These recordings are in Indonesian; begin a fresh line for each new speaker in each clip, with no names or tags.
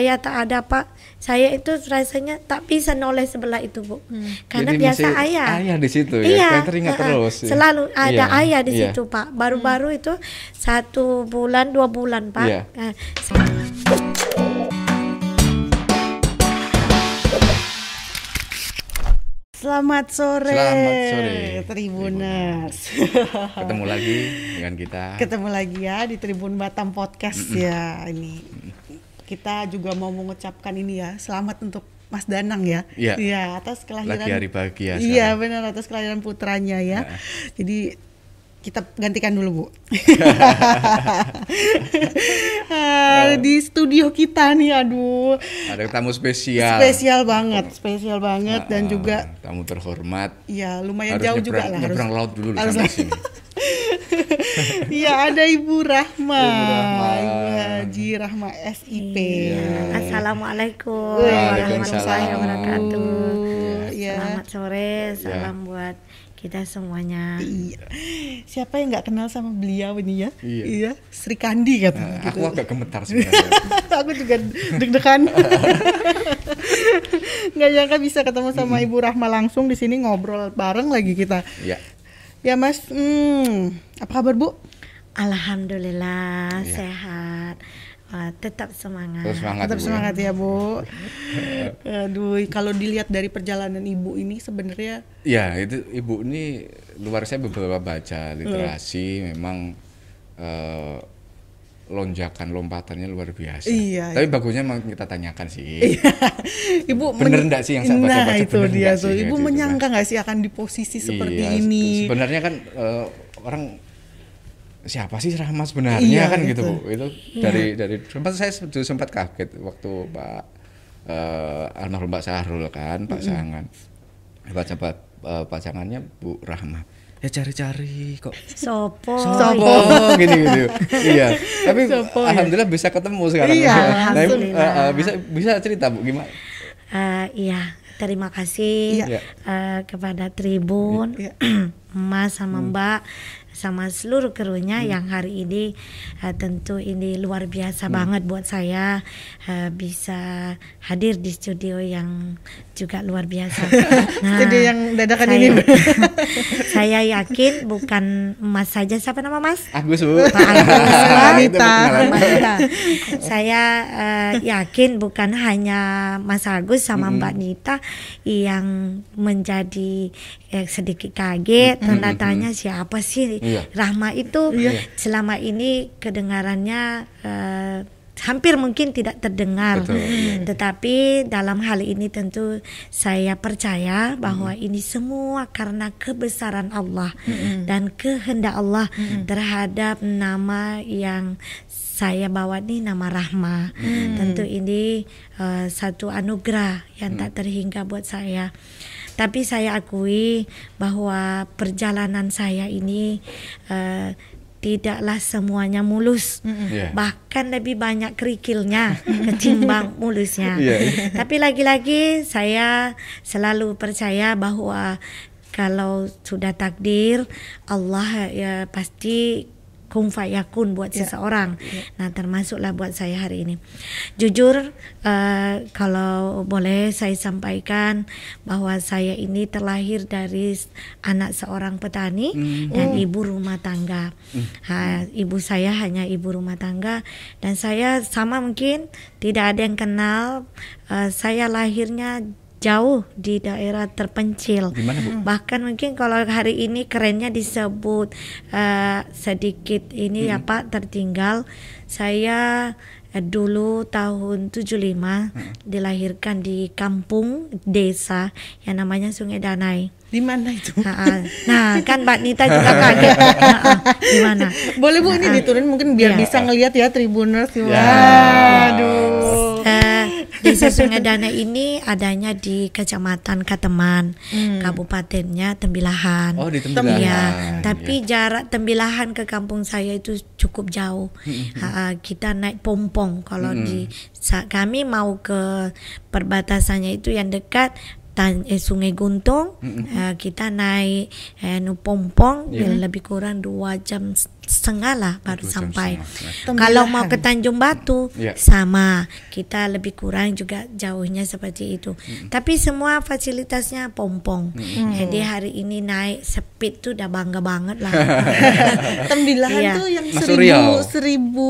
saya tak ada pak saya itu rasanya tak bisa noleh sebelah itu bu karena
Jadi
biasa ayah
ayah di situ ya
iya
Kayak teringat
uh-uh.
terus ya.
selalu ada
Iya,
ayah di
iya.
situ pak baru-baru itu satu bulan dua bulan pak
Iya.
Eh,
Selamat sore,
Selamat sore,
Tribuners.
ketemu lagi dengan kita
Ketemu lagi ya di Tribun Batam Podcast ya ini. Kita juga mau mengucapkan ini ya, selamat untuk Mas Danang ya.
Iya.
atas kelahiran.
lagi hari bahagia
Iya, benar atas kelahiran putranya ya.
Nah.
Jadi kita gantikan dulu bu. Ah, di studio kita nih, aduh,
ada tamu spesial
spesial banget, spesial banget dan
Ah,
juga
tamu terhormat
ya lumayan
harus
jauh
nyebrang,
juga lah harus
laut dulu
harus
sampai sini
Iya ada Ibu Rahma,
Ibu Rahma.
Rahma SIP.
Iya.
Assalamualaikum
Waalaikumsalam.
warahmatullahi wabarakatuh
Iya.
selamat sore salam buat kita semuanya
Iya. Siapa yang nggak kenal sama beliau ini ya?
Iya.
Sri Kandi
Nah,
katanya.
aku agak gemetar sebenarnya
Aku juga deg-degan. Nggak nyangka bisa ketemu sama Ibu Rahma langsung di sini ngobrol bareng lagi kita.
ya
Ya Mas, hmm, apa kabar Bu?
alhamdulillah
Iya.
sehat Wah, tetap semangat
terus semangat
Tetap
Bu, ya.
semangat ya Bu. Aduh, kalau dilihat dari perjalanan Ibu ini sebenarnya
Ya, itu ibu ini luar saya beberapa baca literasi memang eh, lonjakan lompatannya luar biasa.
Iya,
Tapi bagusnya memang kita tanyakan sih.
Ibu
Bener
men-
nggak sih yang saya baca-baca,
Nah, itu dia tuh. Ibu
gitu,
menyangka nggak sih akan di posisi seperti
Iya,
ini?
Sebenarnya kan eh, orang siapa sih Rahma sebenarnya
Iya,
kan gitu
itu.
Bu. Itu dari dari sempat saya sempat- sempat kaget waktu Pak eh, almarhum Pak Sahrul kan, Pak Sangan. Baca Pak eh, pasangannya Bu Rahma. Ya cari-cari kok
sopo
Sopo gini gitu. iya. Tapi
Sopo, ya?
alhamdulillah bisa ketemu sekarang.
Iya,
Nah, eh, eh, bisa bisa cerita Bu gimana?
Eh, iya, terima kasih
Iya.
eh, kepada Tribun,
Iya.
Mas sama Mbak, sama seluruh krunya yang hari ini eh, tentu ini luar biasa banget buat saya eh, bisa hadir di studio yang juga luar biasa.
Studio yang dadakan
saya,
ini.
saya yakin bukan Mas saja, siapa nama Mas?
Agus Bu.
Pak Agus saya eh, yakin bukan hanya Mas Agus sama Mbak Nita yang menjadi eh, sedikit kaget tanda tanya siapa sih
Iya.
Rahma itu
Iya.
selama ini kedengarannya eh, hampir mungkin tidak terdengar
Betul, iya.
tetapi dalam hal ini tentu saya percaya bahwa ini semua karena kebesaran Allah dan kehendak Allah terhadap nama yang saya bawa ini nama Rahma. Tentu ini eh, satu anugerah yang tak terhingga buat saya. Tapi saya akui bahwa perjalanan saya ini eh, tidaklah semuanya mulus.
Iya.
Bahkan lebih banyak kerikilnya ketimbang mulusnya.
Iya.
Tapi lagi-lagi saya selalu percaya bahwa kalau sudah takdir Allah ya pasti kun fayakun buat
Ya.
seseorang. Nah, termasuklah buat saya hari ini. Jujur eh, kalau boleh saya sampaikan bahwa saya ini terlahir dari anak seorang petani dan ibu rumah tangga. Ha, ibu saya hanya ibu rumah tangga dan saya sama mungkin tidak ada yang kenal. eh, saya lahirnya jauh di daerah terpencil.
Di mana, Bu?
Bahkan mungkin kalau hari ini kerennya disebut eh, sedikit ini ya Pak tertinggal. Saya eh, dulu tahun 75 dilahirkan di kampung desa yang namanya Sungai Danai.
Di mana itu?
Ha-ha. Nah, kan Mbak Nita juga kaget. Di mana?
Boleh Bu ini diturunin mungkin biar
Iya.
bisa ngelihat ya Tribuners.
Ya.
Aduh.
Desa Sungai Danai ini adanya di Kecamatan Kateman, kabupatennya Tembilahan.
Oh, di Tembilahan.
Iya. tapi jarak Tembilahan ke kampung saya itu cukup jauh. Ha, kita naik pompong kalau di sa- kami mau ke perbatasannya itu yang dekat Tan, eh, Sungai Guntung, eh, kita naik eh, nu pompong
Iya.
lebih kurang dua jam setengah lah baru
jam
sampai.
setengah,
Kalau mau ke Tanjung Batu
Ya.
sama kita lebih kurang juga jauhnya seperti itu. Tapi semua fasilitasnya pompong. Jadi hari ini naik speed tuh udah bangga banget lah.
Tembilahan
Iya.
tuh yang seribu
Riau.
seribu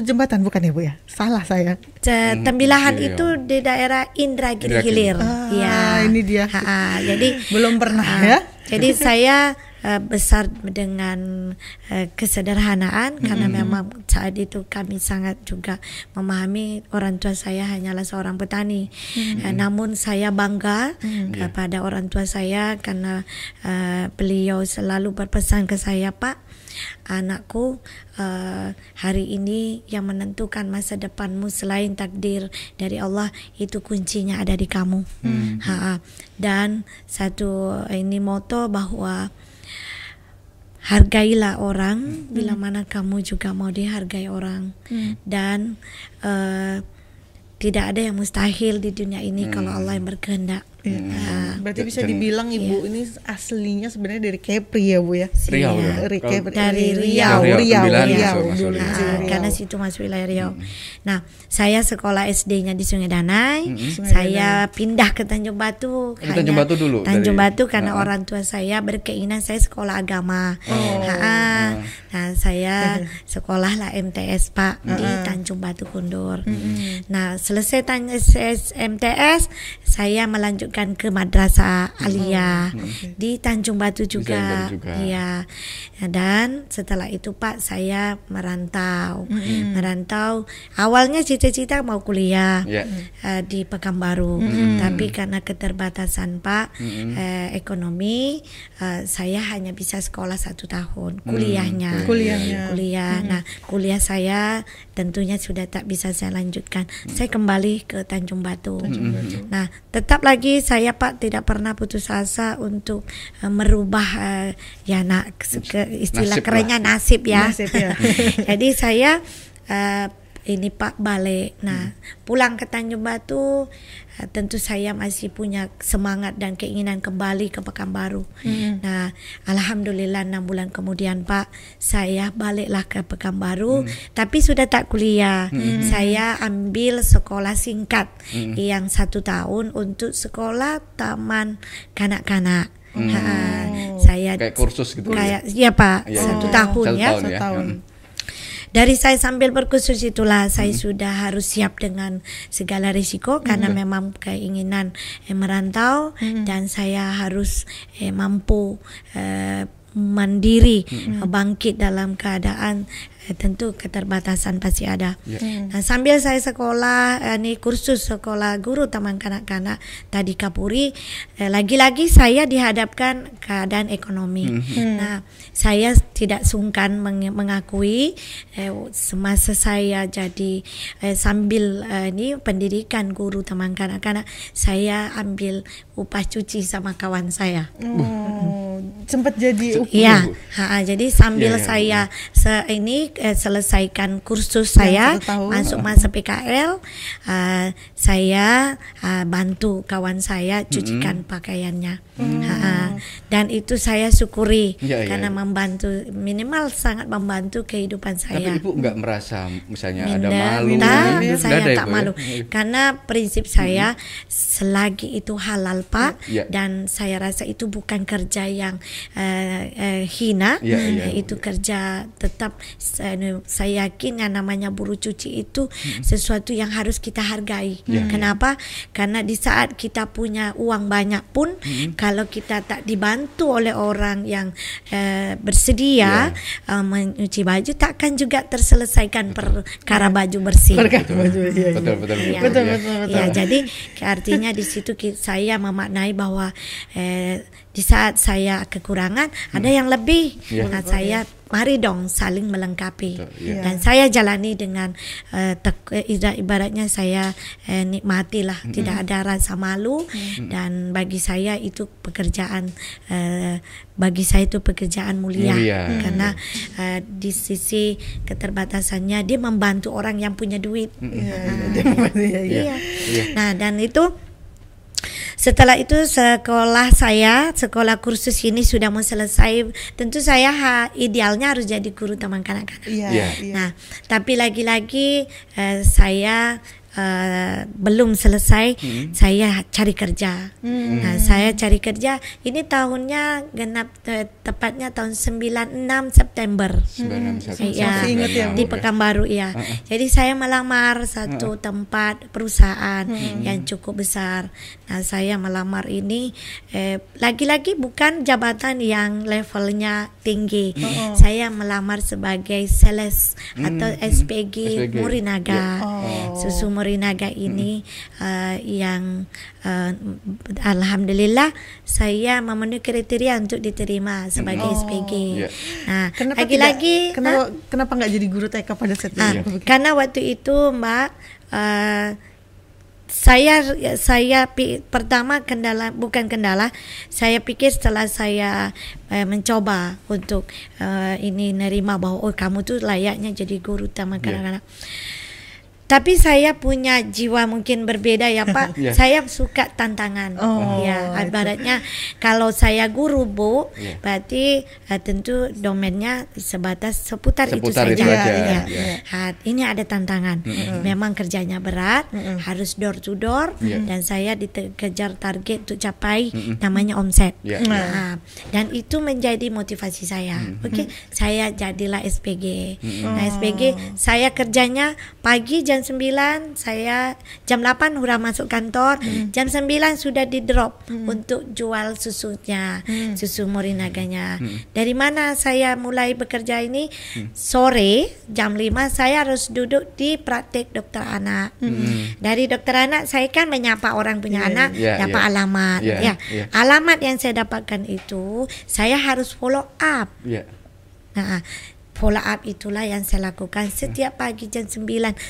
jembatan bukan ya bu ya? Salah saya.
Ce- Tembilahan
iya.
itu di daerah Indragiri. Hilir.
Ah,
ya.
ini dia.
Ha-ha. Jadi
Belum pernah
Ah,
ya?
Jadi saya eh, besar dengan eh, kesederhanaan karena memang saat itu kami sangat juga memahami orang tua saya hanyalah seorang petani. Eh, namun saya bangga kepada orang tua saya karena eh, beliau selalu berpesan ke saya, Pak, anakku eh, hari ini yang menentukan masa depanmu selain takdir dari Allah itu kuncinya ada di kamu. Ha, dan satu ini moto bahwa hargailah orang bila mana kamu juga mau dihargai orang. Dan eh, tidak ada yang mustahil di dunia ini kalau Allah yang berkehendak. Ah,
Berarti bisa dibilang ibu ini aslinya sebenarnya dari Kepri ya bu ya?
Riau
Iya.
ya.
Dari Kepri.
Dari
Riau,
Riau.
Riau,
Riau,
Riau, Riau,
Riau.
masih
Ah,
Riau.
karena situ masuk wilayah Riau. Nah, saya sekolah SD-nya di Sungai Danai.
Sungai
Saya pindah ke Tanjung Batu.
Di Tanjung Batu dulu,
Tanjung
dari-
Batu karena
Ah.
orang tua saya berkeinginan saya sekolah agama. Ha-ha. Nah, saya sekolah lah MTS Pak di Tanjung Batu Kundur. Nah, selesai MTS, saya melanjutkan ke Madrasah Aliyah di Tanjung Batu juga.
Tanjung Batu juga.
Iya. Dan setelah itu Pak saya merantau. Merantau. Awalnya cita-cita mau kuliah
Ya.
eh, di Pekanbaru. Tapi karena keterbatasan Pak eh, ekonomi eh, saya hanya bisa sekolah satu tahun kuliahnya.
Kuliahnya.
Kuliah. Nah, kuliah saya tentunya sudah tak bisa saya lanjutkan. Saya kembali ke Tanjung Batu. Nah, tetap lagi saya Pak tidak pernah putus asa untuk eh, merubah eh, ya nak ke, istilah
Nasib
kerennya nasib ya.
Nasib, ya.
Jadi saya eh, ini Pak balik. Nah, pulang ke Tanjung Batu eh, tentu saya masih punya semangat dan keinginan kembali ke Pekanbaru. Nah, alhamdulillah enam bulan kemudian Pak, saya baliklah ke Pekanbaru, tapi sudah tak kuliah. Saya ambil sekolah singkat yang satu tahun untuk sekolah taman kanak-kanak. Ha, saya
Kayak kursus gitu.
kayak iya Pak,
Iya,
satu
iya.
tahun
Satu
ya.
tahun ya.
Setahun.
Hmm.
Dari saya sambil berkursus itulah saya sudah harus siap dengan segala risiko karena memang keinginan eh, merantau dan saya harus eh, mampu eh, mandiri eh, bangkit dalam keadaan tentu keterbatasan pasti ada.
Ya.
Nah, sambil saya sekolah eh, ini kursus sekolah guru taman kanak-kanak tadi Kapuri eh, lagi-lagi saya dihadapkan keadaan ekonomi. Nah, saya tidak sungkan meng- mengakui eh, semasa saya jadi eh, sambil eh, ini pendidikan guru taman kanak-kanak saya ambil upah cuci sama kawan saya.
Oh, sempat jadi.
Iya, ha, jadi sambil
Iya, iya,
saya se- ini eh, selesaikan kursus saya masuk masa PKL, eh, saya eh, bantu kawan saya cucikan pakaiannya, Ha, ha. dan itu saya syukuri
Iya, iya,
karena
iya.
membantu minimal sangat membantu kehidupan
Tapi
saya.
ibu nggak merasa misalnya ada
Minder,
malu? Nggak
saya
ada ya,
tak
Bu, ya?
malu karena prinsip saya selagi itu halal pak
Ya.
dan saya rasa itu bukan kerja yang eh, eh, hina
Ya, ya.
Eh, itu kerja tetap saya, saya yakin yang namanya buruh cuci itu sesuatu yang harus kita hargai
Ya.
kenapa karena di saat kita punya uang banyak pun kalau kita tak dibantu oleh orang yang eh, bersedia eh, mencuci baju takkan juga terselesaikan perkara baju bersih
Berkat baju. Iya, iya.
Betul, betul,
Iya.
Betul,
ya.
betul, betul.
Ya, jadi artinya di situ ki- saya memaknai bahwa eh, di saat saya kekurangan ada yang lebih. Nah, saya mari dong saling melengkapi.
Betul, iya.
Dan saya jalani dengan tek- ida- ibaratnya saya eh, nikmatilah, tidak ada rasa malu dan bagi saya itu pekerjaan eh, bagi saya itu pekerjaan mulia,
Mulia.
karena eh, di sisi keterbatasannya dia membantu orang yang punya duit.
Membantu, iya, iya.
Iya.
Iya.
Nah, dan itu setelah itu sekolah saya, sekolah kursus ini sudah mau selesai. Tentu saya ha, idealnya harus jadi guru taman kanak-kanak.
Iya.
Iya.
iya.
Nah, tapi lagi-lagi eh, saya eh, belum selesai, saya cari kerja. Nah, saya cari kerja. Ini tahunnya genap eh, tepatnya tahun 96 September.
Sembilan satu
Iya,
Masih ingat ya,
di? Pekanbaru ya. Jadi saya melamar satu tempat perusahaan yang cukup besar. Nah, saya melamar ini eh, lagi-lagi bukan jabatan yang levelnya tinggi. Saya melamar sebagai sales atau SPG,
SPG.
Morinaga.
Oh.
Susu Morinaga ini eh, yang eh, alhamdulillah saya memenuhi kriteria untuk diterima sebagai
Oh.
SPG.
Iya.
Nah,
Kenapa
lagi-lagi
tidak- kenapa kenapa nggak jadi guru TK pada saat itu?
Ah,
Begitu.
karena waktu itu Mbak eh, saya saya pi- pertama kendala bukan kendala saya pikir setelah saya eh, mencoba untuk eh, ini nerima bahwa oh kamu tuh layaknya jadi guru taman
Iya.
kanak-kanak tapi saya punya jiwa mungkin berbeda ya Pak.
Iya.
Saya suka tantangan.
Oh,
ya,
itu.
ibaratnya kalau saya guru Bu,
Iya.
berarti eh, tentu domainnya sebatas seputar, itu
Seputar
saja.
itu aja,
Iya.
iya.
Ah, ini ada tantangan. Memang kerjanya berat, harus door to door
Iya.
dan saya dikejar target untuk capai namanya omset.
Iya.
Nah, dan itu menjadi motivasi saya. Oke, saya jadilah SPG. Nah, SPG saya kerjanya pagi jam 9, saya jam 8 udah masuk kantor, jam 9 sudah di drop untuk jual susunya, susu morinaganya. Dari mana saya mulai bekerja ini? Sore jam 5 saya harus duduk di praktek dokter anak. Dari dokter anak saya kan menyapa orang punya anak,
Iya,
dapat
iya.
alamat.
Iya,
ya,
iya.
alamat yang saya dapatkan itu saya harus follow up.
Iya.
Nah, follow up itulah yang saya lakukan setiap pagi jam 9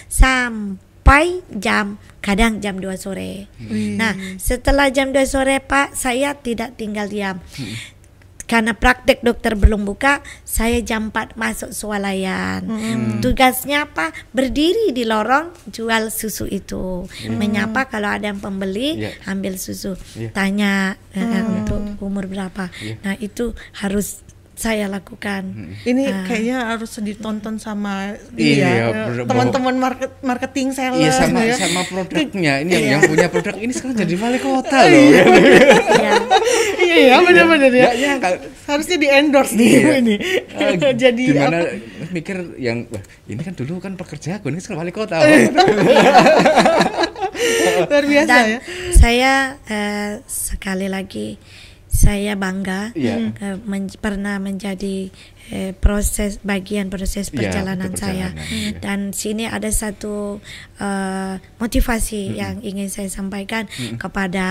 sampai jam kadang jam 2 sore. Nah, setelah jam 2 sore Pak, saya tidak tinggal diam. Karena praktek dokter belum buka, saya jam 4 masuk swalayan. Tugasnya apa? Berdiri di lorong jual susu itu. Menyapa kalau ada yang pembeli,
Iya.
ambil susu.
Iya.
Tanya eh, untuk umur berapa.
Iya.
Nah, itu harus saya lakukan.
Ini
Ah.
kayaknya harus ditonton sama
Iya,
iya,
ber-
teman-teman market marketing sales
Iya sama
ya.
sama produknya ini yang, yang punya produk ini sekarang jadi wali kota loh.
Ya.
iya iya benar-benar ya.
Nyangka.
Harusnya di endorse nih
Iya.
ini.
Eh,
Jadi
gimana
apa?
mikir yang wah ini kan dulu kan pekerja aku ini sekarang wali kota.
luar biasa
Dan
ya.
saya eh, sekali lagi saya bangga
Iya.
eh, men- pernah menjadi eh, proses bagian proses
Iya,
perjalanan
betul,
saya.
perjalanan, iya.
dan sini ada satu eh, motivasi yang ingin saya sampaikan kepada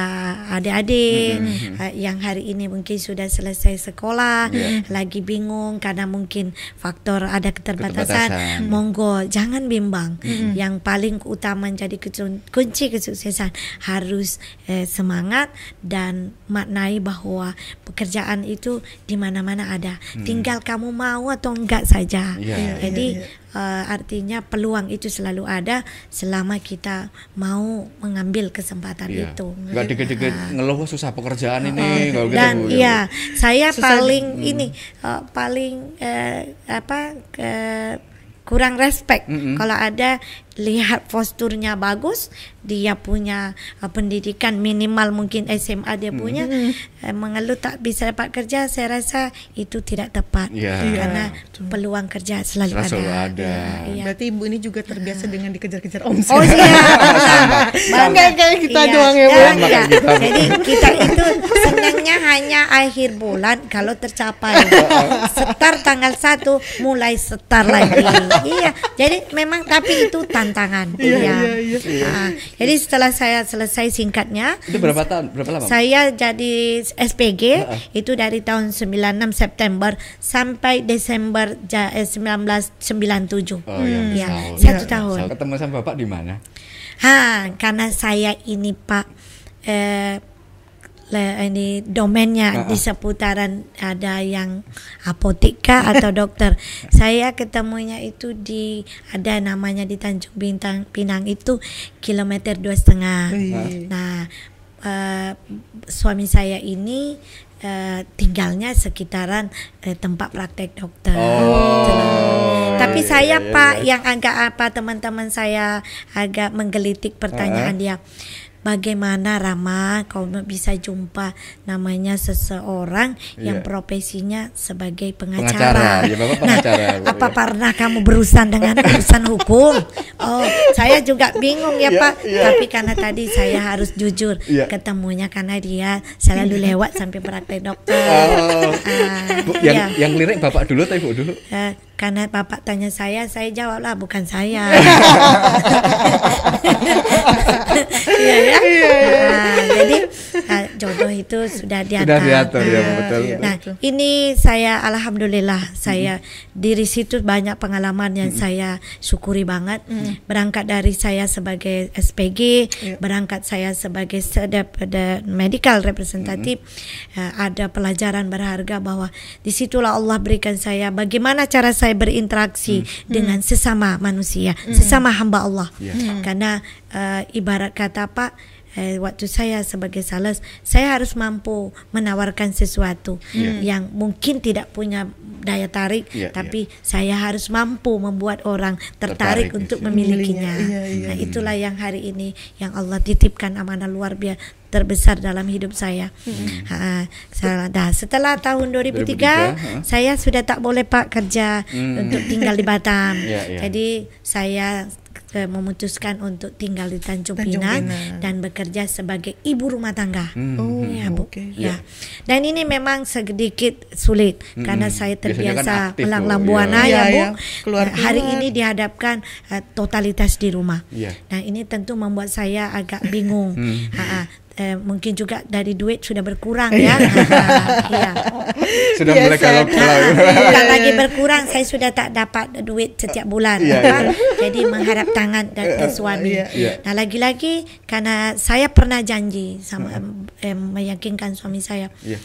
adik-adik eh, yang hari ini mungkin sudah selesai sekolah
Iya.
lagi bingung karena mungkin faktor ada keterbatasan,
Keterbatasan.
monggo jangan bimbang. Yang paling utama menjadi kecun- kunci kesuksesan harus eh, semangat dan maknai bahwa pekerjaan itu di mana-mana ada. Tinggal kamu mau atau enggak saja
Iya, iya,
jadi
iya.
eh, artinya peluang itu selalu ada selama kita mau mengambil kesempatan
Iya.
itu
Enggak dikit-dikit ngeluh "Wah, susah pekerjaan ini kalau gitu.
dan
Bu.
iya saya
Susah-
paling ini eh, paling eh, apa eh, kurang respect
Mm-mm.
kalau ada lihat posturnya bagus dia punya eh, pendidikan minimal mungkin SMA dia punya eh, mengeluh tak bisa dapat kerja saya rasa itu tidak tepat
Iya.
karena
betul.
peluang kerja selalu
Selalu
ada,
ada.
Iya, iya.
Berarti ibu ini juga terbiasa dengan dikejar-kejar omset.
Oh iya,
Bangga kayak kita
Iya,
doang ya, Bu.
iya, iya.
kayak kita.
Jadi kita itu senangnya hanya akhir bulan kalau tercapai. Setar tanggal 1 mulai setar lagi. iya, jadi memang tapi itu tantangan.
Iya,
Iya.
iya, iya.
Ah, jadi setelah saya selesai singkatnya,
Itu berapa tahun? Berapa lama?
saya jadi SPG
Heeh.
itu dari tahun 96 September sampai Desember ja- eh, 1997.
Oh iya,
Iya,
setahun.
satu
Iya,
tahun.
Ketemu sama Bapak di mana?
Ha, karena saya ini Pak eh le- ini domainnya
Ah,
di
ah.
seputaran ada yang apotika atau dokter. saya ketemunya itu di ada namanya di Tanjung Bintang Pinang itu kilometer dua setengah.
Wih.
Nah, eh, suami saya ini eh, tinggalnya sekitaran eh, tempat praktek dokter.
Oh,
Tapi
iya,
saya
iya,
Pak
iya.
yang agak apa teman-teman saya agak menggelitik pertanyaan dia. Bagaimana Rama kau bisa jumpa namanya seseorang yang
Iya.
profesinya sebagai
Pengacara.
pengacara.
Ya, Bapak pengacara,
Nah, apa
ya.
pernah kamu berurusan dengan urusan hukum? Oh, saya juga bingung ya
Iya,
Pak.
iya.
Tapi karena tadi saya harus jujur
Iya.
ketemunya karena dia selalu lewat sampai praktek dokter.
Oh. Bu, yang
iya.
yang lirik Bapak dulu atau Ibu dulu?
Eh, karena bapak tanya saya, saya jawablah bukan saya. Iya ya. Nah, jadi ah, jodoh itu sudah diatur.
Sudah diatur, ya,
Nah,
betul.
Nah, ini saya alhamdulillah saya dari situ banyak pengalaman yang saya syukuri banget. Berangkat dari saya sebagai SPG, berangkat saya sebagai sedep the medical representative, eh, ada pelajaran berharga bahwa di situlah Allah berikan saya bagaimana cara saya berinteraksi dengan sesama manusia, sesama hamba Allah.
Ya.
Karena eh, ibarat kata Pak eh, waktu saya sebagai sales saya harus mampu menawarkan sesuatu yang mungkin tidak punya daya tarik
Iya,
tapi saya harus mampu membuat orang tertarik,
Tertarik,
untuk
iya.
memilikinya.
Iya, iya.
Nah, itulah yang hari ini yang Allah titipkan amanah luar biasa terbesar dalam hidup saya. Ha, saya- dah setelah tahun 2003,
2003, ha.
saya sudah tak boleh Pak kerja untuk tinggal di Batam.
Iya, iya.
Jadi saya eh, memutuskan untuk tinggal di Tanjung,
Tanjung
Pinang,
Pinang.
dan bekerja sebagai ibu rumah tangga.
Oh,
Ya, Bu.
oke.
Ya. Dan ini memang sedikit sulit karena saya
kan
terbiasa
Bu.
melanglang buana
Iya,
ya, Bu.
Keluar-keluar.
Nah, hari ini dihadapkan eh, totalitas di rumah.
Iya.
Nah, ini tentu membuat saya agak bingung. Ha, ha. Eh, mungkin juga dari duit sudah berkurang ya. Ha, ha. Iya.
Sudah
Biasa.
mulai kalau-kalau.
Nah, bukan
Iya,
lagi berkurang, saya sudah tak dapat duit setiap bulan.
Iya,
apa? Jadi mengharap tangan dari suami.
Iya,
iya.
Nah lagi-lagi karena saya pernah janji sama em, meyakinkan suami saya,
Iya.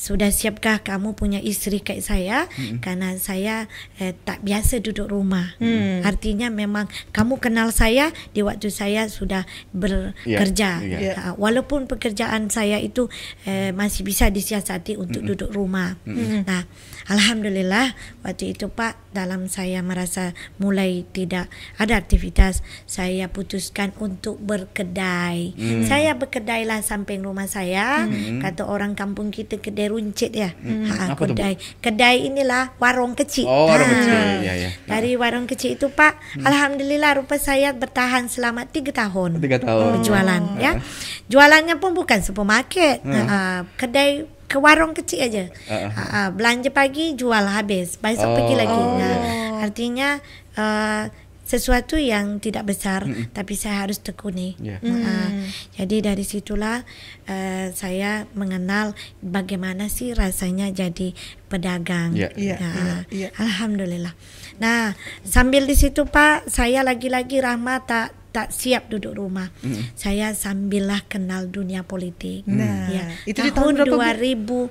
Sudah siapkah kamu punya istri kayak saya? Karena saya eh, tak biasa duduk rumah. Artinya memang kamu kenal saya di waktu saya sudah bekerja.
Iya,
iya.
Ah, walaupun pekerjaan saya itu eh, masih bisa disiasati untuk duduk rumah. Nah, alhamdulillah waktu itu Pak dalam saya merasa mulai tidak ada aktivitas, saya putuskan untuk berkedai. Saya berkedailah samping rumah saya. Kata orang kampung kita kedai runcit ya. Ha,
Apa tuh, Bu?
kedai. Kedai inilah warung kecil.
Oh, warung
Ha.
kecil. Iya, iya.
Dari warung kecil itu Pak, alhamdulillah rupa saya bertahan selama tiga tahun
Tiga tahun.
berjualan ya. Jualannya pun bukan supermarket, uh, kedai ke warung kecil aja.
Uh-uh.
Uh, uh, belanja pagi jual habis, besok
Oh.
pergi lagi.
Oh.
Nah, artinya uh, sesuatu yang tidak besar tapi saya harus tekuni.
Iya.
Uh, jadi dari situlah uh, saya mengenal bagaimana sih rasanya jadi pedagang.
Iya.
Iya,
Nah,
iya, iya.
Alhamdulillah. Nah, sambil di situ Pak, saya lagi-lagi Rahma tak tak siap duduk rumah. Saya sambillah kenal dunia politik.
Nah,
Ya.
itu di tahun berapa, Bu?
2000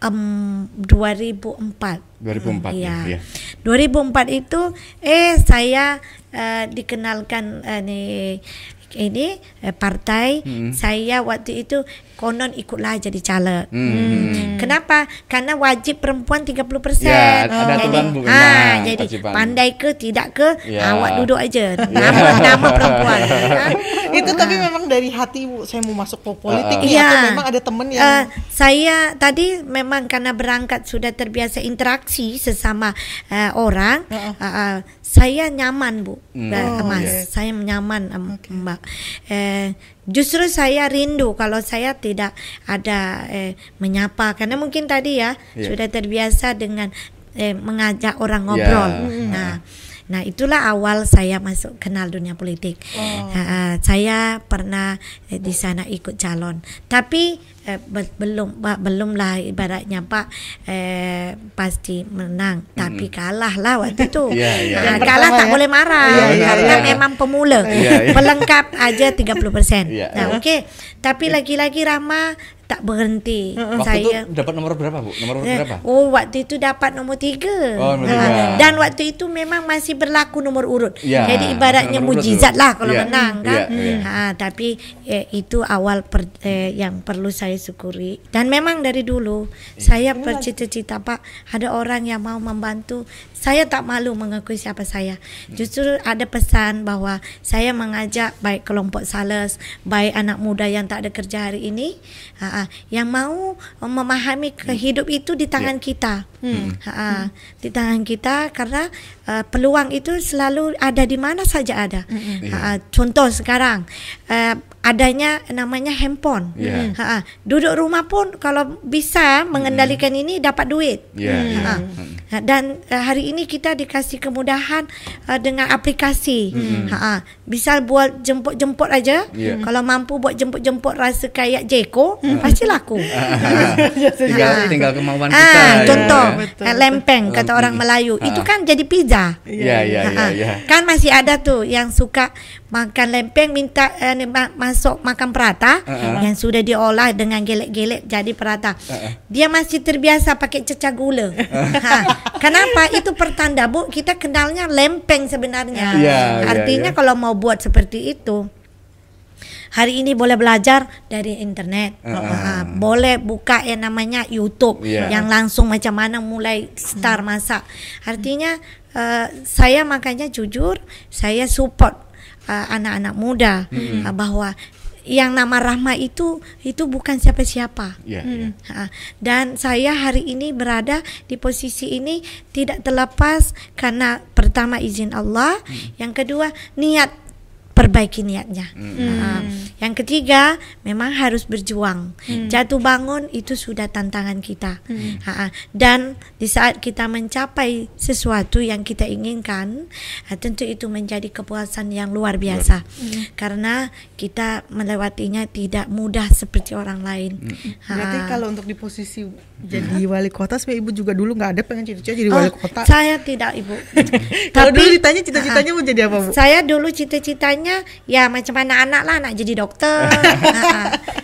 em, 2004.
2004 ya,
Iya.
iya.
2004 itu eh saya eh, dikenalkan eh, nih ini eh, partai saya waktu itu konon ikutlah jadi caleg.
Hmm.
Kenapa? Karena wajib perempuan 30%.
Ya, ada
jadi,
aturan, Bu,
ah,
memang,
jadi pandai ke tidak ke
Ya.
awak duduk aja. Nama nama perempuan.
Itu tapi memang dari hati Bu, saya mau masuk ke politik
Ah, ah.
nih,
Iya.
atau memang ada temen yang
Eh, saya tadi memang karena berangkat sudah terbiasa interaksi sesama eh, orang,
Heeh.
eh, eh, saya nyaman bu. Eh,
Oh,
mas,
iya.
saya nyaman em, mbak. Eh, justru saya rindu kalau saya tidak ada eh, menyapa karena mungkin tadi ya
Iya.
sudah terbiasa dengan eh, mengajak orang ngobrol.
Ya.
Nah. Nah itulah awal saya masuk kenal dunia politik.
Oh.
Uh, saya pernah eh, di sana ikut calon. Tapi eh, be- belum Pak, belum lah ibaratnya Pak eh, pasti menang tapi kalah lah waktu itu.
Iya, iya.
Nah, kalah tak
ya.
boleh marah
Iya, iya,
karena
iya.
memang pemula.
Iya, iya.
Pelengkap aja 30%.
Iya,
Nah,
iya.
okey. Tapi lagi-lagi Rama tak berhenti.
Waktu
Saya
itu dapat nomor berapa bu? Nomor
Eh,
berapa?
Oh waktu itu dapat nombor tiga.
Oh,
Ha. Dan waktu itu memang masih berlaku nomor urut.
Ya,
Jadi ibaratnya
nomor
mujizat lah kalau
Ya,
menang kan.
ya, ya.
Ha, tapi eh, itu awal per, eh, yang perlu saya syukuri. Dan memang dari dulu saya bercita-cita Pak ada orang yang mau membantu. Saya tak malu mengakui siapa saya. Justru ada pesan bahwa saya mengajak baik kelompok sales, baik anak muda yang tak ada kerja hari ini, ha, yang mau memahami kehidup itu di tangan kita. Ha, ha, di tangan kita karena uh, peluang itu selalu ada di mana saja ada. Ha, ha, contoh sekarang uh, adanya namanya handphone.
Ya.
Ha, ha, duduk rumah pun kalau bisa mengendalikan ini dapat duit.
Iya.
Ha. Ha, Dan uh, hari ini kita dikasih kemudahan uh, dengan aplikasi. Ha, ha. Bisa buat jemput-jemput aja.
Ya.
Kalau mampu buat jemput-jemput rasa kayak Jeko, pasti laku.
tinggal
Ha.
tinggal kemauan
Ah,
kita. ya.
contoh
Betul,
eh, lempeng kata orang Melayu.
Ah.
Itu kan jadi pizza.
Iya, iya,
Ha,
iya,
ha.
iya.
Kan masih ada tuh yang suka makan lempeng minta eh, masuk makan perata
Uh-uh.
yang sudah diolah dengan gelek-gelek jadi perata. Dia masih terbiasa pakai cecah gula. ha. Kenapa? Itu pertanda Bu, kita kenalnya lempeng sebenarnya.
Iya, iya,
Artinya
iya.
kalau mau buat seperti itu Hari ini boleh belajar dari internet.
Uh-uh.
Ah, boleh buka yang namanya YouTube
Iya.
yang langsung macam mana mulai start masak. Artinya uh, saya makanya jujur saya support uh, anak-anak muda uh, bahwa yang nama Rahma itu itu bukan siapa-siapa.
Iya, iya.
Ha, Dan saya hari ini berada di posisi ini tidak terlepas karena pertama izin Allah, yang kedua niat perbaiki niatnya. Ha, Yang ketiga memang harus berjuang. Jatuh bangun itu sudah tantangan kita. Ha, Dan di saat kita mencapai sesuatu yang kita inginkan, ha, tentu itu menjadi kepuasan yang luar biasa. Karena kita melewatinya tidak mudah seperti orang lain. Ha.
Berarti kalau untuk di posisi jadi wali kota, sebenarnya ibu juga dulu nggak ada pengen cita-cita jadi
Oh,
wali kota.
Saya tidak ibu.
Kalau
Tapi-
dulu ditanya cita-citanya mau jadi apa bu?
Saya dulu cita-citanya ya macam anak-anak lah nak jadi dokter.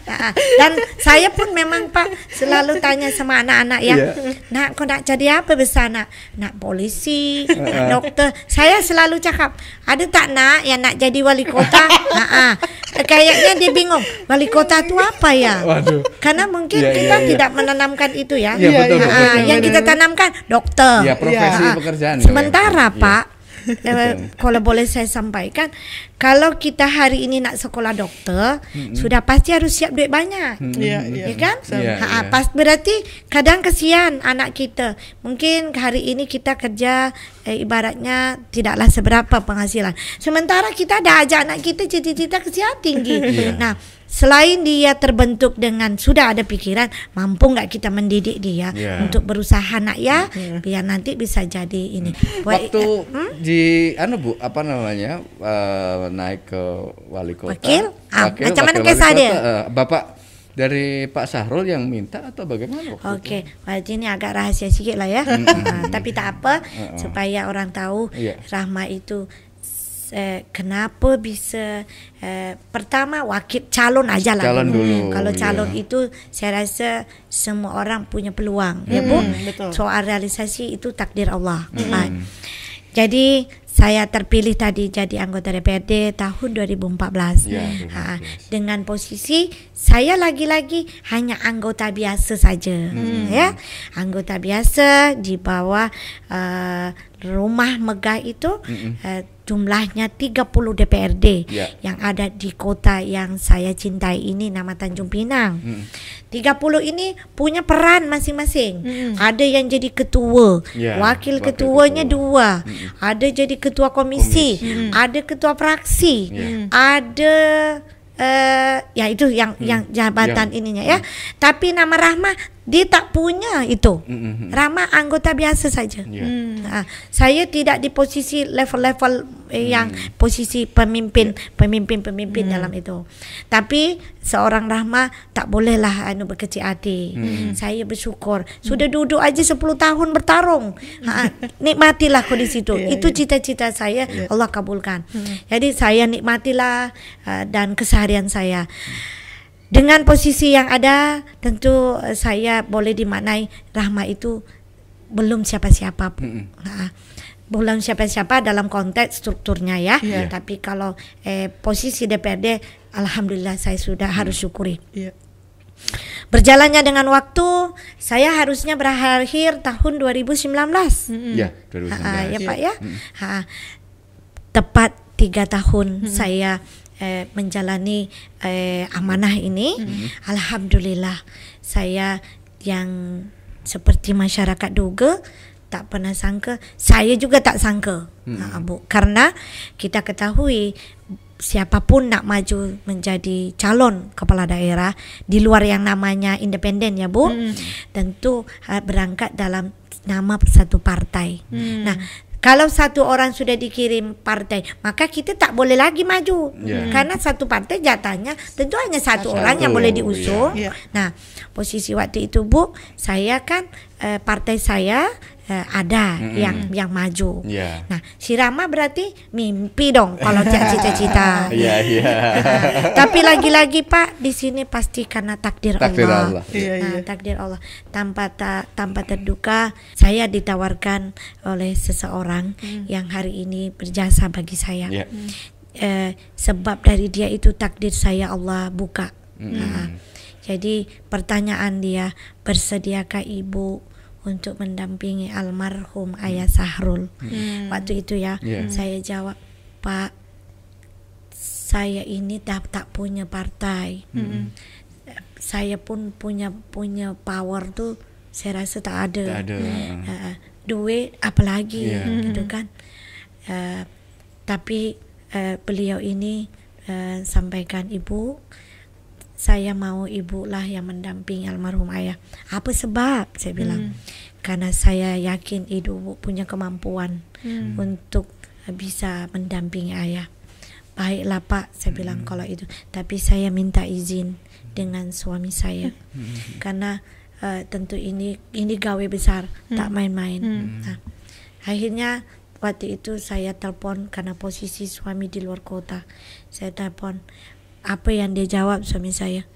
Ha. Dan saya pun memang Pak selalu tanya sama anak-anak ya,
Iya.
nak kau nak jadi apa besar nak? Nak polisi, nak dokter. Saya selalu cakap, ada tak nak yang nak jadi wali kota? Ha. Kayaknya dia bingung, wali kota tu apa ya?
Waduh.
Karena mungkin
Iya,
kita
iya, iya.
tidak menanamkan itu ya.
Iya, betul,
ha.
betul,
Yang kita tanamkan dokter.
Iya, profesi pekerjaan.
Sementara
Iya.
Pak, eh, kalau boleh saya sampaikan, kalau kita hari ini nak sekolah dokter, sudah pasti harus siap duit banyak.
Iya, iya.
Ya kan?
Iya,
Ha,
iya.
pas berarti kadang kesian anak kita. Mungkin hari ini kita kerja eh, ibaratnya tidaklah seberapa penghasilan. Sementara kita ada ajak anak kita cita-cita kesian tinggi.
Iya.
Nah, selain dia terbentuk dengan sudah ada pikiran, mampu nggak kita mendidik dia
Iya.
untuk berusaha nak ya, biar nanti bisa jadi ini. Buat-
Waktu
Hmm?
di anu Bu, apa namanya? eh, naik ke wali kota.
Wakil? Ah, macam mana
wakil
kisah
wali
dia?
kota, eh, Bapak dari Pak Sahrul yang minta atau bagaimana itu?
Okey, berarti ini agak rahasia sikit lah ya. Ah, tapi tak apa, supaya orang tahu
Iya.
Rahma itu eh, kenapa bisa eh, pertama wakil calon aja lah.
Calon dulu,
Kalau
iya.
calon itu saya rasa semua orang punya peluang, ya Bu.
betul.
Soal realisasi itu takdir Allah. Ah, Jadi saya terpilih tadi jadi anggota DPRD tahun 2014.
Ya,
Ha,
2014.
dengan posisi saya lagi-lagi hanya anggota biasa saja, ya, anggota biasa di bawah uh, rumah megah itu uh, jumlahnya 30 DPRD
Ya.
yang ada di kota yang saya cintai ini nama Tanjung Pinang. 30 ini punya peran masing-masing. Ada yang jadi ketua,
Ya,
wakil
wakil
ketuanya
ketua.
dua, ada jadi ketua komisi, ada ketua fraksi,
Ya.
ada eh ya itu yang yang jabatan ininya ya. Tapi nama Rahma dia tak punya itu.
Mm-mm.
Rama anggota biasa saja.
Ya.
Ha, saya tidak di posisi level-level eh, yang posisi pemimpin, pemimpin-pemimpin dalam itu. Tapi seorang Rahma tak bolehlah anu berkecil hati. Saya bersyukur sudah duduk aja 10 tahun bertarung. Ha, nikmatilah kau di situ.
Ya,
itu cita-cita saya Allah kabulkan. Jadi saya nikmatilah uh, dan keseharian saya. Dengan posisi yang ada, tentu eh, saya boleh dimaknai Rahma itu belum siapa-siapa. Ha, belum siapa-siapa dalam konteks strukturnya ya.
Iya.
Tapi kalau eh, posisi DPRD, alhamdulillah saya sudah harus syukuri.
Iya.
Berjalannya dengan waktu, saya harusnya berakhir tahun 2019.
Ya, 2019.
Ha, ya
Iya.
Pak ya. Ha, tepat tiga tahun saya eh, menjalani eh, amanah ini. Alhamdulillah. Saya yang seperti masyarakat duga tak pernah sangka, saya juga tak sangka, ha, Bu. Karena kita ketahui siapapun nak maju menjadi calon kepala daerah di luar yang namanya independen ya Bu, tentu ha, berangkat dalam nama satu partai. Nah, kalau satu orang sudah dikirim partai, maka kita tak boleh lagi maju.
Ya.
Karena satu partai jatahnya tentu hanya satu,
Satu,
orang yang boleh diusung.
Iya.
Nah, posisi waktu itu Bu, saya kan eh, partai saya eh, ada
Mm-mm.
yang yang maju.
Ya.
Nah, si Rama berarti mimpi dong kalau tiap cita-cita.
Iya, iya.
Tapi lagi-lagi Pak, di sini pasti karena takdir,
Takdir
Allah.
Allah.
Iya,
Nah,
iya.
takdir Allah. Tanpa ta- tanpa terduga, saya ditawarkan oleh seseorang yang hari ini berjasa bagi saya.
Ya.
Eh, sebab dari dia itu takdir saya Allah buka. Nah, jadi pertanyaan dia, bersediakah ibu untuk mendampingi almarhum ayah Sahrul? Waktu itu ya,
Iya.
saya jawab, Pak, saya ini tak tak punya partai. Saya pun punya punya power tuh, saya rasa tak ada.
Tak ada.
Uh, duit apalagi
Iya.
gitu kan. Uh, tapi uh, beliau ini uh, sampaikan ibu saya mau ibu lah yang mendampingi almarhum ayah. Apa sebab? Saya bilang karena saya yakin ibu punya kemampuan untuk uh, bisa mendampingi ayah. Baiklah Pak, saya bilang kalau itu. Tapi saya minta izin dengan suami saya karena uh, tentu ini ini gawe besar, tak main-main. Nah, akhirnya waktu itu saya telepon karena posisi suami di luar kota. Saya telepon apa yang dia jawab suami saya.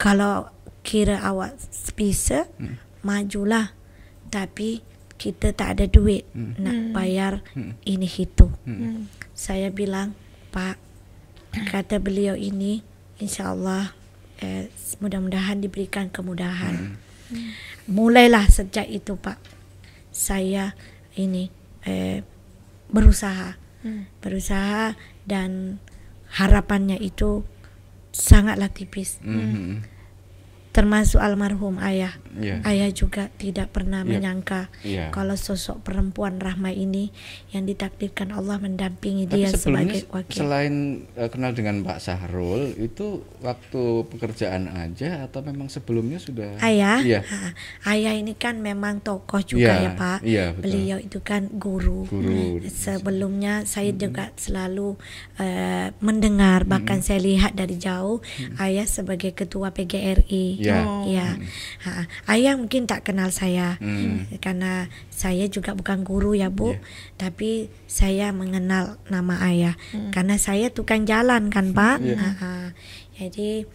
Kalau kira awak bisa majulah. Tapi kita tak ada duit nak bayar ini itu. Saya bilang pak kata beliau ini insyaallah eh, mudah-mudahan diberikan kemudahan. Mulailah sejak itu pak. Saya ini eh, berusaha. Berusaha dan harapannya itu sangatlah tipis
Mhm.
Termasuk almarhum ayah
Iya.
ayah juga tidak pernah
Iya.
menyangka
Iya.
kalau sosok perempuan Rahma ini yang ditakdirkan Allah mendampingi
Tapi
dia sebagai wakil
selain eh, kenal dengan Pak Sahrul itu waktu pekerjaan aja atau memang sebelumnya sudah
ayah
Iya.
ha, ayah ini kan memang tokoh juga ya
Iya,
Pak
iya, betul.
beliau itu kan guru
Guru.
sebelumnya saya juga selalu eh, mendengar bahkan saya lihat dari jauh ayah sebagai ketua PGRI
Iya.
Oh.
ya Ha, ayah mungkin tak kenal saya
Hmm.
karena saya juga bukan guru ya bu
Iya.
tapi saya mengenal nama ayah karena saya tukang jalan kan pak
Iya.
Ha, ha. jadi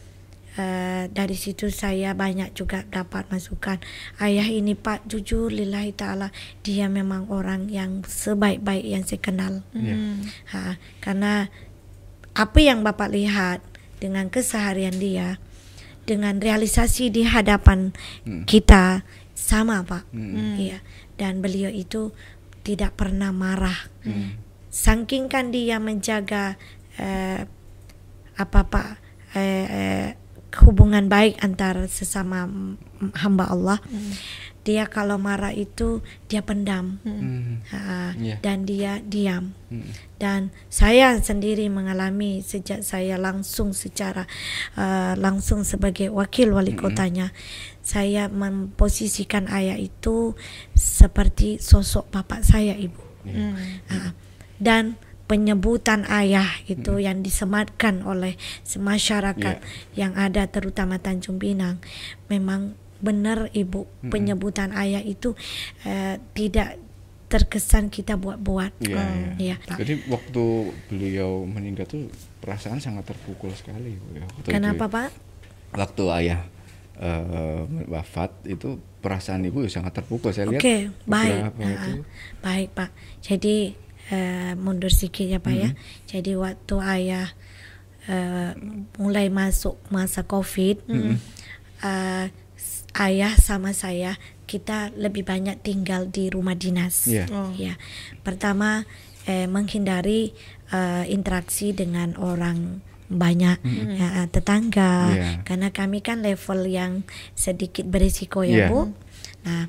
eh, dari situ saya banyak juga dapat masukan ayah ini pak jujur lillahi taala dia memang orang yang sebaik-baik yang saya kenal
Iya.
ha, karena apa yang bapak lihat dengan keseharian dia dengan realisasi di hadapan kita sama pak. Iya. Dan beliau itu tidak pernah marah. Saking kan dia menjaga eh, apa pak eh, eh, hubungan baik antara sesama hamba Allah dia kalau marah itu dia pendam
Hmm.
Ha,
Iya.
dan dia diam
Hmm.
dan saya sendiri mengalami sejak saya langsung secara uh, langsung sebagai wakil wali kotanya saya memposisikan ayah itu seperti sosok bapak saya ibu
Hmm.
Ha, dan penyebutan ayah itu yang disematkan oleh masyarakat yang ada terutama Tanjung Pinang memang benar ibu penyebutan ayah itu eh, tidak terkesan kita buat-buat
Iya, iya.
ya Pak.
Jadi waktu beliau meninggal tuh perasaan sangat terpukul sekali. Bu, ya, waktu itu
kenapa
ya.
Pak
Waktu ayah eh, wafat itu perasaan ibu sangat terpukul. Saya lihat.
Oke, baik.
itu.
baik, Pak. Jadi eh, mundur sedikit ya, Pak ya.
Mm-hmm.
Jadi waktu ayah eh, mulai masuk masa Covid, eh, s- ayah sama saya kita lebih banyak tinggal di rumah dinas.
Iya.
Oh.
Ya. Pertama eh, menghindari eh, interaksi dengan orang banyak ya, eh, tetangga.
Iya.
karena kami kan level yang sedikit berisiko ya
Iya.
Bu. Nah,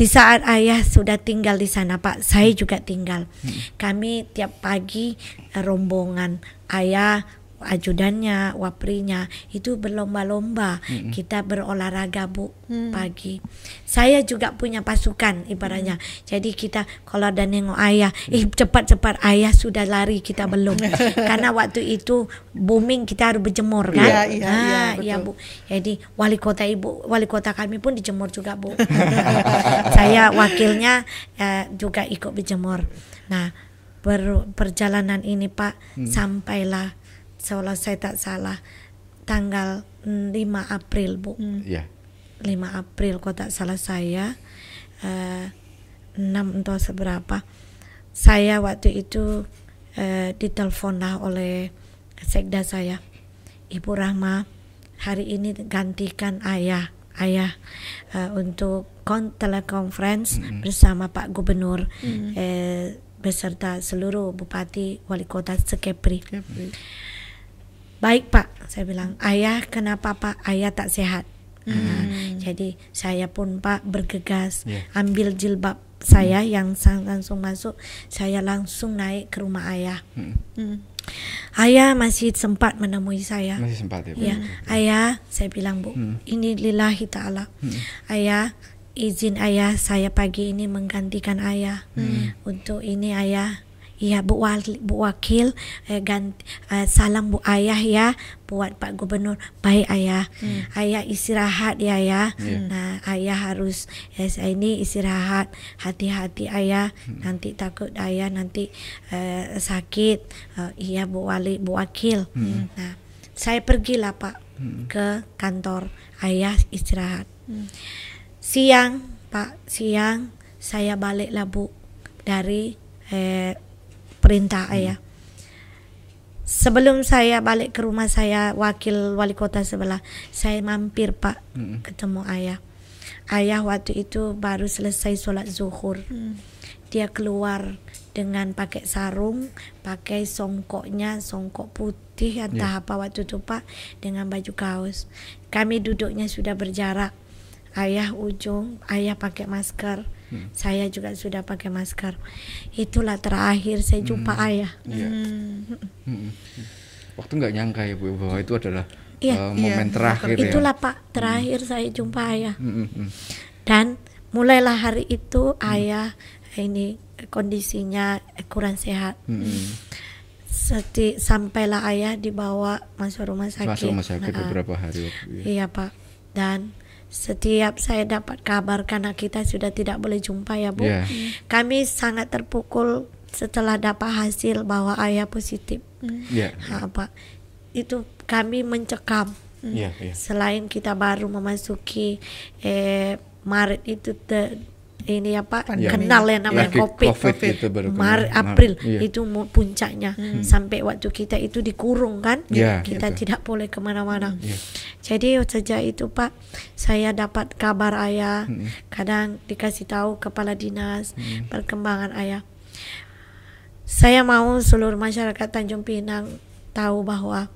di saat ayah sudah tinggal di sana, Pak, saya juga tinggal. Kami tiap pagi eh, rombongan ayah, ajudannya, waprinya itu berlomba-lomba. Kita berolahraga Bu pagi. Saya juga punya pasukan ibaratnya. Jadi kita kalau ada nengok ayah, eh cepat-cepat ayah sudah lari kita belum. Karena waktu itu booming kita harus berjemur kan.
Iya, iya, iya,
Ah, iya,
betul.
Bu. Jadi wali kota ibu, wali kota kami pun dijemur juga bu. Saya wakilnya eh, juga ikut berjemur. Nah per- perjalanan ini Pak sampailah seolah saya tak salah. Tanggal mm, 5 April bu.
Iya.
5 April kalau tak salah saya. Eh, 6 atau seberapa. Saya waktu itu eh, diteleponlah oleh sekda saya. Ibu Rahma hari ini gantikan ayah ayah eh, untuk kon telekonferensi bersama Pak Gubernur eh, beserta seluruh bupati wali kota Sekepri Baik Pak, saya bilang, ayah kenapa Pak? Ayah tak sehat. Nah, jadi saya pun Pak bergegas
Iya.
ambil jilbab saya yang sang- langsung masuk, saya langsung naik ke rumah ayah.
Hmm.
Hmm.
Ayah masih sempat menemui saya.
Masih sempat ya.
Ya, ayah, saya bilang bu, ini lillahi taala. Ayah, izin ayah saya pagi ini menggantikan ayah. Untuk ini ayah, iya bu, wali, bu wakil, eh, ganti, eh, salam bu ayah ya buat Pak Gubernur. Baik ayah, ayah istirahat ya ya. Nah ayah harus, eh, saya ini istirahat, hati-hati ayah. Nanti takut ayah nanti eh, sakit. Eh, iya bu wali, bu wakil. Nah saya pergilah pak ke kantor ayah istirahat siang pak siang saya baliklah bu dari eh, perintah ayah sebelum saya balik ke rumah saya wakil wali kota sebelah saya mampir pak
Mm-mm.
ketemu ayah ayah waktu itu baru selesai sholat zuhur dia keluar dengan pakai sarung, pakai songkoknya, songkok putih entah apa waktu itu Pak, dengan baju kaos. Kami duduknya sudah berjarak. Ayah ujung, ayah pakai masker. Saya juga sudah pakai masker. Itulah terakhir saya jumpa ayah.
Iya. Hmm. Waktu nggak nyangka ya Bu bahwa itu adalah
Iya.
eh, momen
Iya.
terakhir ya.
Itulah Pak, terakhir saya jumpa ayah.
Hmm, hmm, hmm.
Dan mulailah hari itu ayah ini kondisinya kurang sehat.
Hmm, hmm.
Seti, sampailah ayah dibawa masuk rumah sakit.
Masuk rumah sakit
Nah,
beberapa hari waktu itu. ya.
Iya Pak. Dan setiap saya dapat kabar karena kita sudah tidak boleh jumpa ya Bu.
Iya.
Kami sangat terpukul setelah dapat hasil bahwa ayah positif.
Iya.
Ha, Pak. Itu kami mencekam.
Iya, iya.
Selain kita baru memasuki eh, Maret itu te- ini apa
Pandemi.
kenal yang namanya
Lagi
COVID.
COVID itu baru kenal.
Maret
Nah,
April
iya.
itu mu- puncaknya sampai waktu kita itu dikurung kan
Iya,
kita
gitu.
tidak boleh ke mana-mana
Iya.
jadi sejak itu pak saya dapat kabar ayah kadang dikasih tahu kepala dinas perkembangan ayah saya mau seluruh masyarakat Tanjung Pinang tahu bahwa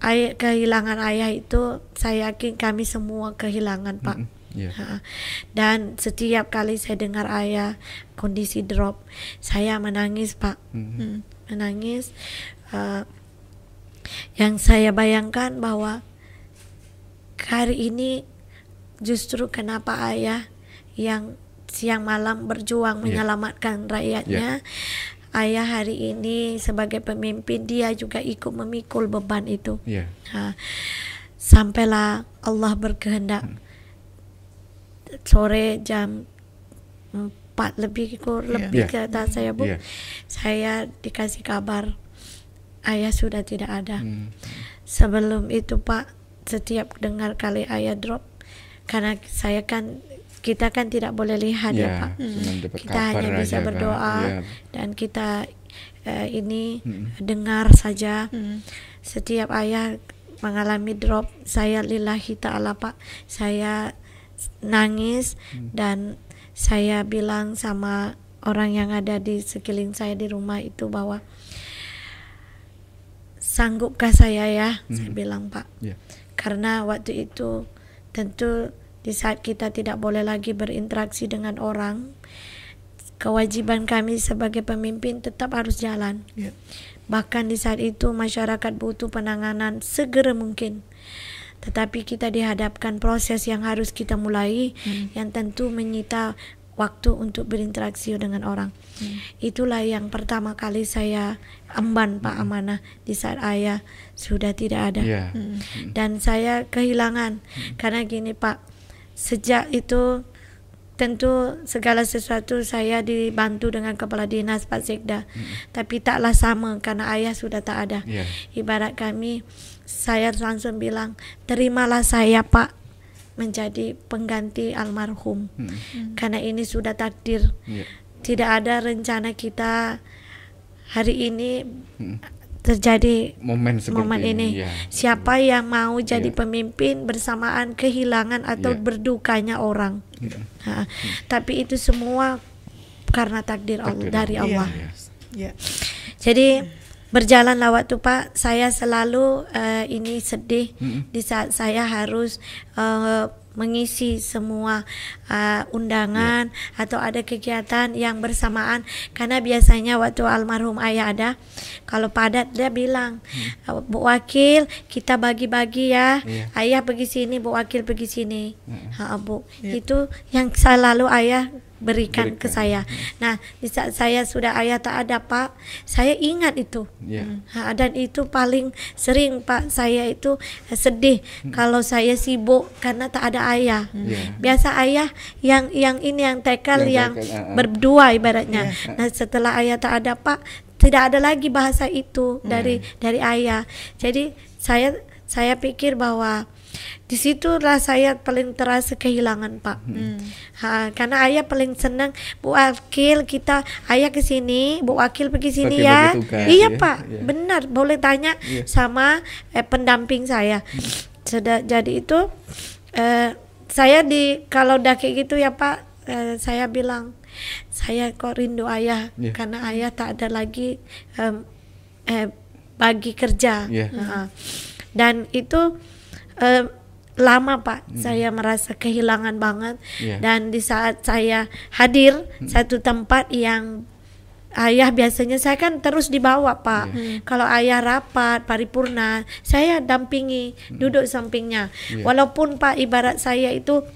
ayah, kehilangan ayah itu saya yakin kami semua kehilangan pak
Iya.
Ha. Dan setiap kali saya dengar ayah kondisi drop, saya menangis pak,
Hmm.
menangis. Uh, yang saya bayangkan bahwa hari ini justru kenapa ayah yang siang malam berjuang
Iya.
menyelamatkan rakyatnya. Ayah hari ini sebagai pemimpin dia juga ikut memikul beban itu.
Iya.
Ha, sampailah Allah berkehendak sore jam 4 lebih kurang
Iya.
lebih
Iya.
ke atas saya bu
Iya.
saya dikasih kabar ayah sudah tidak ada
Hmm.
sebelum itu pak setiap dengar kali ayah drop karena saya kan kita kan tidak boleh lihat ya,
Ya,
pak
cuma dapat
kita hanya bisa
aja kan.
berdoa
Iya.
dan kita eh, ini
Mm-mm.
dengar saja
Hmm.
setiap ayah mengalami drop saya lillahi ta'ala pak saya nangis dan saya bilang sama orang yang ada di sekeliling saya di rumah itu bahwa sanggupkah saya ya saya bilang pak
Iya.
karena waktu itu tentu di saat kita tidak boleh lagi berinteraksi dengan orang kewajiban kami sebagai pemimpin tetap harus jalan
Iya.
Bahkan di saat itu masyarakat butuh penanganan segera mungkin. Tetapi kita dihadapkan proses yang harus kita mulai yang tentu menyita waktu untuk berinteraksi dengan orang. Itulah yang pertama kali saya emban Pak Amanah di saat ayah sudah tidak ada.
Iya.
Dan saya kehilangan karena gini Pak, sejak itu tentu segala sesuatu saya dibantu dengan kepala dinas Pak Sekda. Tapi taklah sama karena ayah sudah tak ada.
Iya.
Ibarat kami saya langsung bilang, "Terimalah saya, Pak." menjadi pengganti almarhum.
Hmm.
Karena ini sudah takdir.
Iya.
Tidak ada rencana kita hari ini
Hmm.
terjadi
Momen seperti
momen ini.
Iya.
Siapa yang mau jadi
Iya.
pemimpin bersamaan kehilangan atau
Iya.
berdukanya orang.
Iya.
Ha, Tapi itu semua karena takdir, Allah
Takdir
dari
Allah.
Allah.
Iya.
Ya.
Jadi berjalanlah waktu Pak, saya selalu eh, ini sedih
Mm-mm.
di saat saya harus eh, mengisi semua eh, undangan atau ada kegiatan yang bersamaan. Karena biasanya waktu almarhum ayah ada kalau padat dia bilang "Eh, Bu Wakil kita bagi-bagi ya.
Iya.
ayah pergi sini Bu Wakil pergi sini. Ha, Bu.
Iya.
itu yang selalu ayah berikan, ke
Berikan.
saya nah di saat saya sudah ayah tak ada Pak saya ingat itu
Iya.
Ha, dan itu paling sering Pak saya itu sedih kalau saya sibuk karena tak ada ayah.
Iya.
Biasa ayah yang yang ini yang tekel
Yang
yang,
tekel, ah, ah.
berdua ibaratnya.
Iya.
Nah setelah ayah tak ada Pak tidak ada lagi bahasa itu dari dari ayah. Jadi saya saya pikir bahwa di situlah saya paling terasa kehilangan Pak.
Hmm.
Ha, karena ayah paling senang Bu Wakil kita ayah ke sini, Bu Wakil pergi sini ya.
tugas,
iya
ya.
Pak,
Iya.
benar. Boleh tanya
Iya.
sama eh, pendamping saya. Sudah jadi itu eh, saya di kalau udah kayak gitu ya Pak, eh, saya bilang saya kok rindu ayah
Iya.
karena ayah tak ada lagi em, eh, bagi kerja. Ha. Dan itu eh, lama Pak, saya merasa kehilangan banget.
Iya.
Dan di saat saya hadir satu tempat yang ayah biasanya saya kan terus dibawa Pak. Kalau ayah rapat paripurna, saya dampingi, duduk sampingnya.
Iya.
Walaupun Pak ibarat saya itu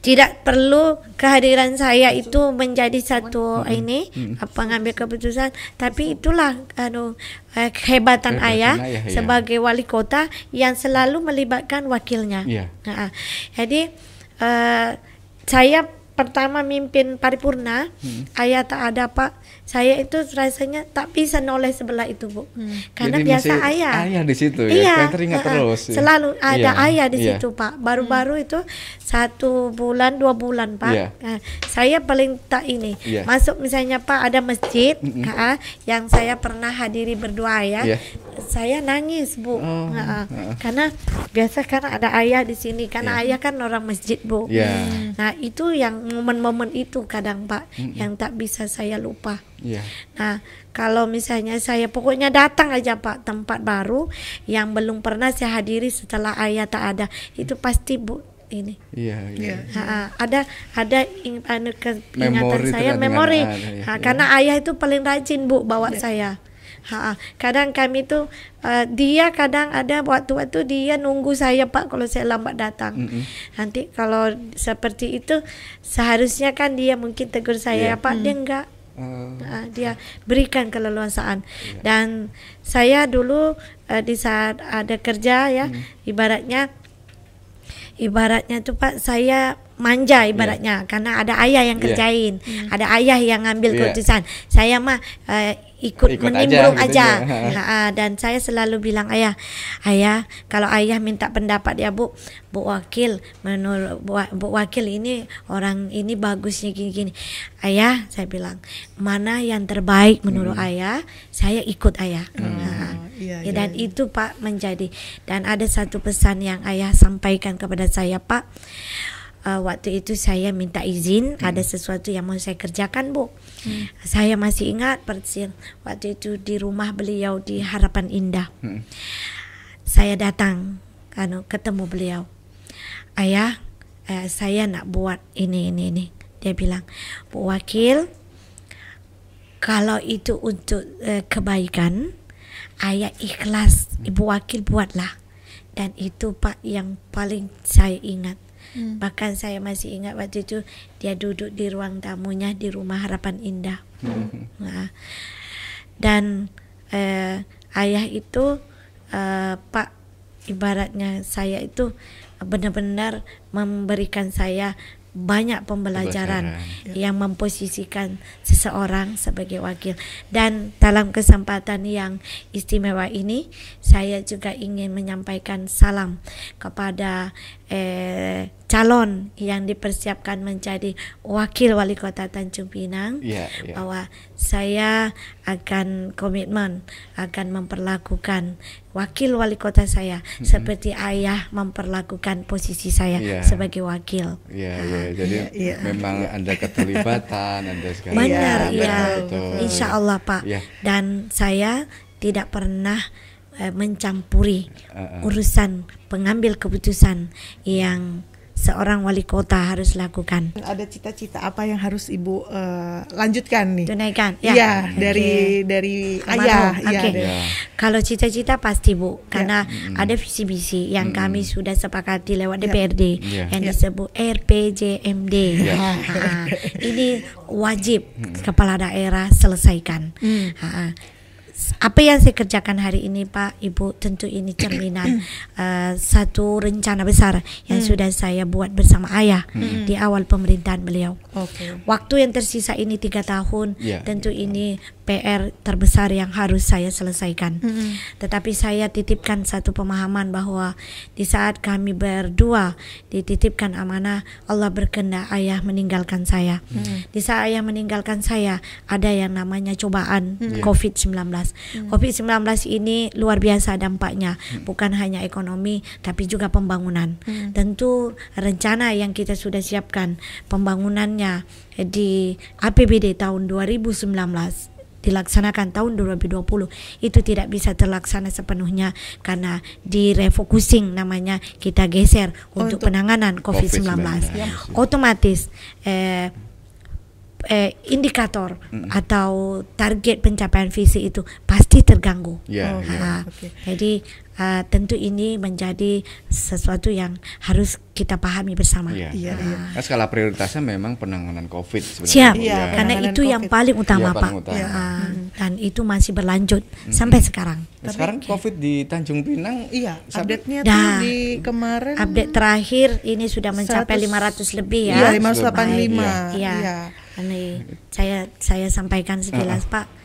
tidak perlu kehadiran saya itu menjadi satu ini apa ngambil keputusan. Tapi itulah anu eh, kehebatan
Kehebatan
ayah,
ayah, iya.
sebagai wali kota yang selalu melibatkan wakilnya.
Iya.
Nah, jadi eh, saya pertama mimpin paripurna,
Hmm.
ayah tak ada pak, saya itu rasanya tak bisa noleh sebelah itu bu, karena
Jadi
biasa ayah.
ayah di situ ya,
Iya,
teringat
uh-uh.
terus ya.
Selalu ada
Iya,
ayah di
iya.
situ pak. Baru-baru itu satu bulan dua bulan pak.
Iya.
Nah, saya paling tak ini
Iya.
masuk misalnya pak ada masjid,
Mm-mm.
ha, yang saya pernah hadiri berdua ya.
Iya.
Saya nangis bu,
Oh,
Ha-ha.
ha.
karena biasa kan ada ayah di sini, karena ayah kan orang masjid bu.
Iya.
Nah itu yang momen-momen itu kadang pak yang tak bisa saya lupa.
Iya.
Nah kalau misalnya saya pokoknya datang aja pak tempat baru yang belum pernah saya hadiri setelah ayah tak ada itu pasti bu ini.
Iya, iya.
Iya.
Ha, ada ada ing, anu ke- ingatan
Memori
saya memori
ya,
Ha,
ya.
karena ayah itu paling rajin bu bawa saya Ha, kadang kami tuh uh, dia kadang ada waktu-waktu dia nunggu saya pak kalau saya lambat datang
Mm-mm.
nanti kalau seperti itu seharusnya kan dia mungkin tegur saya
Iya.
pak dia enggak Ah, dia berikan keleluasaan. Dan saya dulu eh, di saat ada kerja ya ibaratnya ibaratnya tuh pak saya manja ibaratnya karena ada ayah yang
Iya.
kerjain ada ayah yang ngambil
Iya.
keputusan saya mah eh, ikut,
Ikut
menimbrung
aja gitu
aja,
ya.
Ha, ha, dan saya selalu bilang ayah ayah kalau ayah minta pendapat ya bu bu wakil menurut bu, bu wakil ini orang ini bagusnya gini gini ayah saya bilang mana yang terbaik menurut ayah saya ikut ayah ha.
iya,
Ya,
iya,
dan
iya.
itu pak menjadi dan ada satu pesan yang ayah sampaikan kepada saya pak. Uh, waktu itu saya minta izin ada sesuatu yang mau saya kerjakan bu. Saya masih ingat persis waktu itu di rumah beliau di Harapan Indah.
Mm.
saya datang kan ketemu beliau. Ayah eh, saya nak buat ini ini ini. Dia bilang bu wakil kalau itu untuk eh, kebaikan ayah ikhlas ibu wakil buatlah dan itu pak yang paling saya ingat. Bahkan saya masih ingat waktu itu dia duduk di ruang tamunya di rumah harapan indah. Nah, dan eh, ayah itu eh, pak ibaratnya saya itu benar-benar memberikan saya banyak pembelajaran yang memposisikan seseorang sebagai wakil. Dan dalam kesempatan yang istimewa ini saya juga ingin menyampaikan salam kepada eh, calon yang dipersiapkan menjadi wakil wali kota Tanjung Pinang
Iya, iya.
bahwa saya akan komitmen akan memperlakukan wakil wali kota saya seperti ayah memperlakukan posisi saya
Iya.
sebagai wakil.
Iya, iya. Jadi
Iya, iya.
memang ada keterlibatan, ada segala
Benar,
macam.
ya.
Betul.
Insya Allah Pak.
Iya.
Dan saya tidak pernah eh, mencampuri
Uh-uh.
urusan pengambil keputusan yang seorang wali kota harus lakukan.
Ada cita-cita apa yang harus ibu eh, lanjutkan nih?
Tunaikan.
Iya,
Oke.
dari dari
Almarhum.
ayah,
Oke.
iya. dari-
Ya.
Kalau cita-cita pasti Bu, karena ada visi-visi yang kami sudah sepakati lewat DPRD
Iya.
yang
Ya.
disebut RPJMD.
Ya.
Ha, ini wajib kepala daerah selesaikan. Ha, apa yang saya kerjakan hari ini Pak Ibu tentu ini cerminan uh, satu rencana besar yang sudah saya buat bersama ayah di awal pemerintahan beliau.
Oke.
Waktu yang tersisa ini tiga tahun,
Ya.
tentu ini PR terbesar yang harus saya selesaikan. Tetapi saya titipkan satu pemahaman bahwa di saat kami berdua dititipkan amanah, Allah berkehendak ayah meninggalkan saya. Di saat ayah meninggalkan saya, ada yang namanya cobaan COVID-19. COVID-19 ini luar biasa dampaknya, bukan hanya ekonomi tapi juga pembangunan. Tentu rencana yang kita sudah siapkan pembangunannya di APBD tahun 2019 dilaksanakan tahun 2020 itu tidak bisa terlaksana sepenuhnya karena direfocusing namanya kita geser untuk,
untuk
penanganan COVID-19
COVID-19.
otomatis eh, eh, indikator atau target pencapaian visi itu pasti terganggu
Ya,
Oh,
ya.
Ah,
Oke.
jadi ah, tentu ini menjadi sesuatu yang harus kita pahami bersama
Iya.
Iya, iya.
Nah, skala prioritasnya memang penanganan COVID sebenarnya.
Siap,
Iya,
Ya.
karena
penanganan
itu yang
COVID.
paling utama
Iya,
Pak.
paling utama.
Ah, Dan itu masih berlanjut sampai sekarang.
Nah, sekarang COVID di Tanjung Pinang
Iya, update-nya
Dah.
tuh di kemarin
Update terakhir ini sudah mencapai
100
500 lebih ya.
Iya, 585.
Iya.
Iya.
Ini saya saya sampaikan sekilas Pak